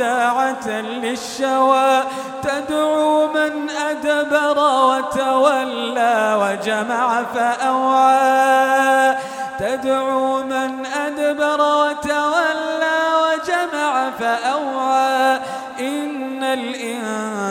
نزاعة للشوى تدعو من أدبر وتولى وجمع فأوعى. تدعو من أدبر وتولى وجمع فأوعى.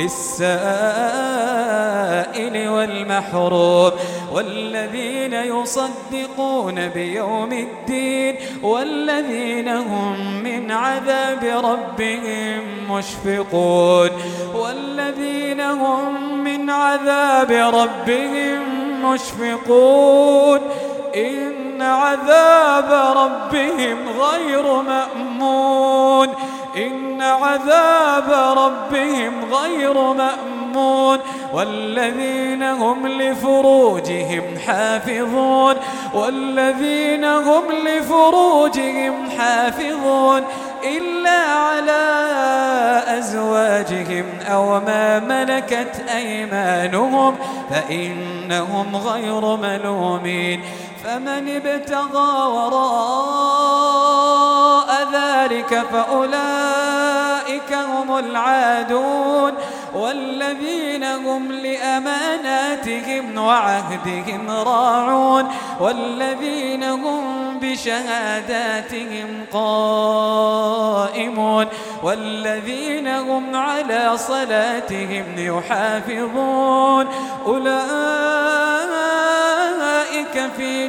للسائل والمحروم والذين يصدقون بيوم الدين والذين هم من عذاب ربهم مشفقون والذين هم من عذاب ربهم مشفقون إن عذاب ربهم غير مأمون إن عذاب ربهم غير مأمون والذين هم لفروجهم حافظون والذين هم لفروجهم حافظون إلا على أزواجهم أو ما ملكت أيمانهم فإنهم غير ملومين فمن ابتغى وراء ذلك فأولئك هم العادون والذين هم لأماناتهم وعهدهم راعون والذين هم بشهاداتهم قائمون والذين هم على صلاتهم يحافظون أولئك في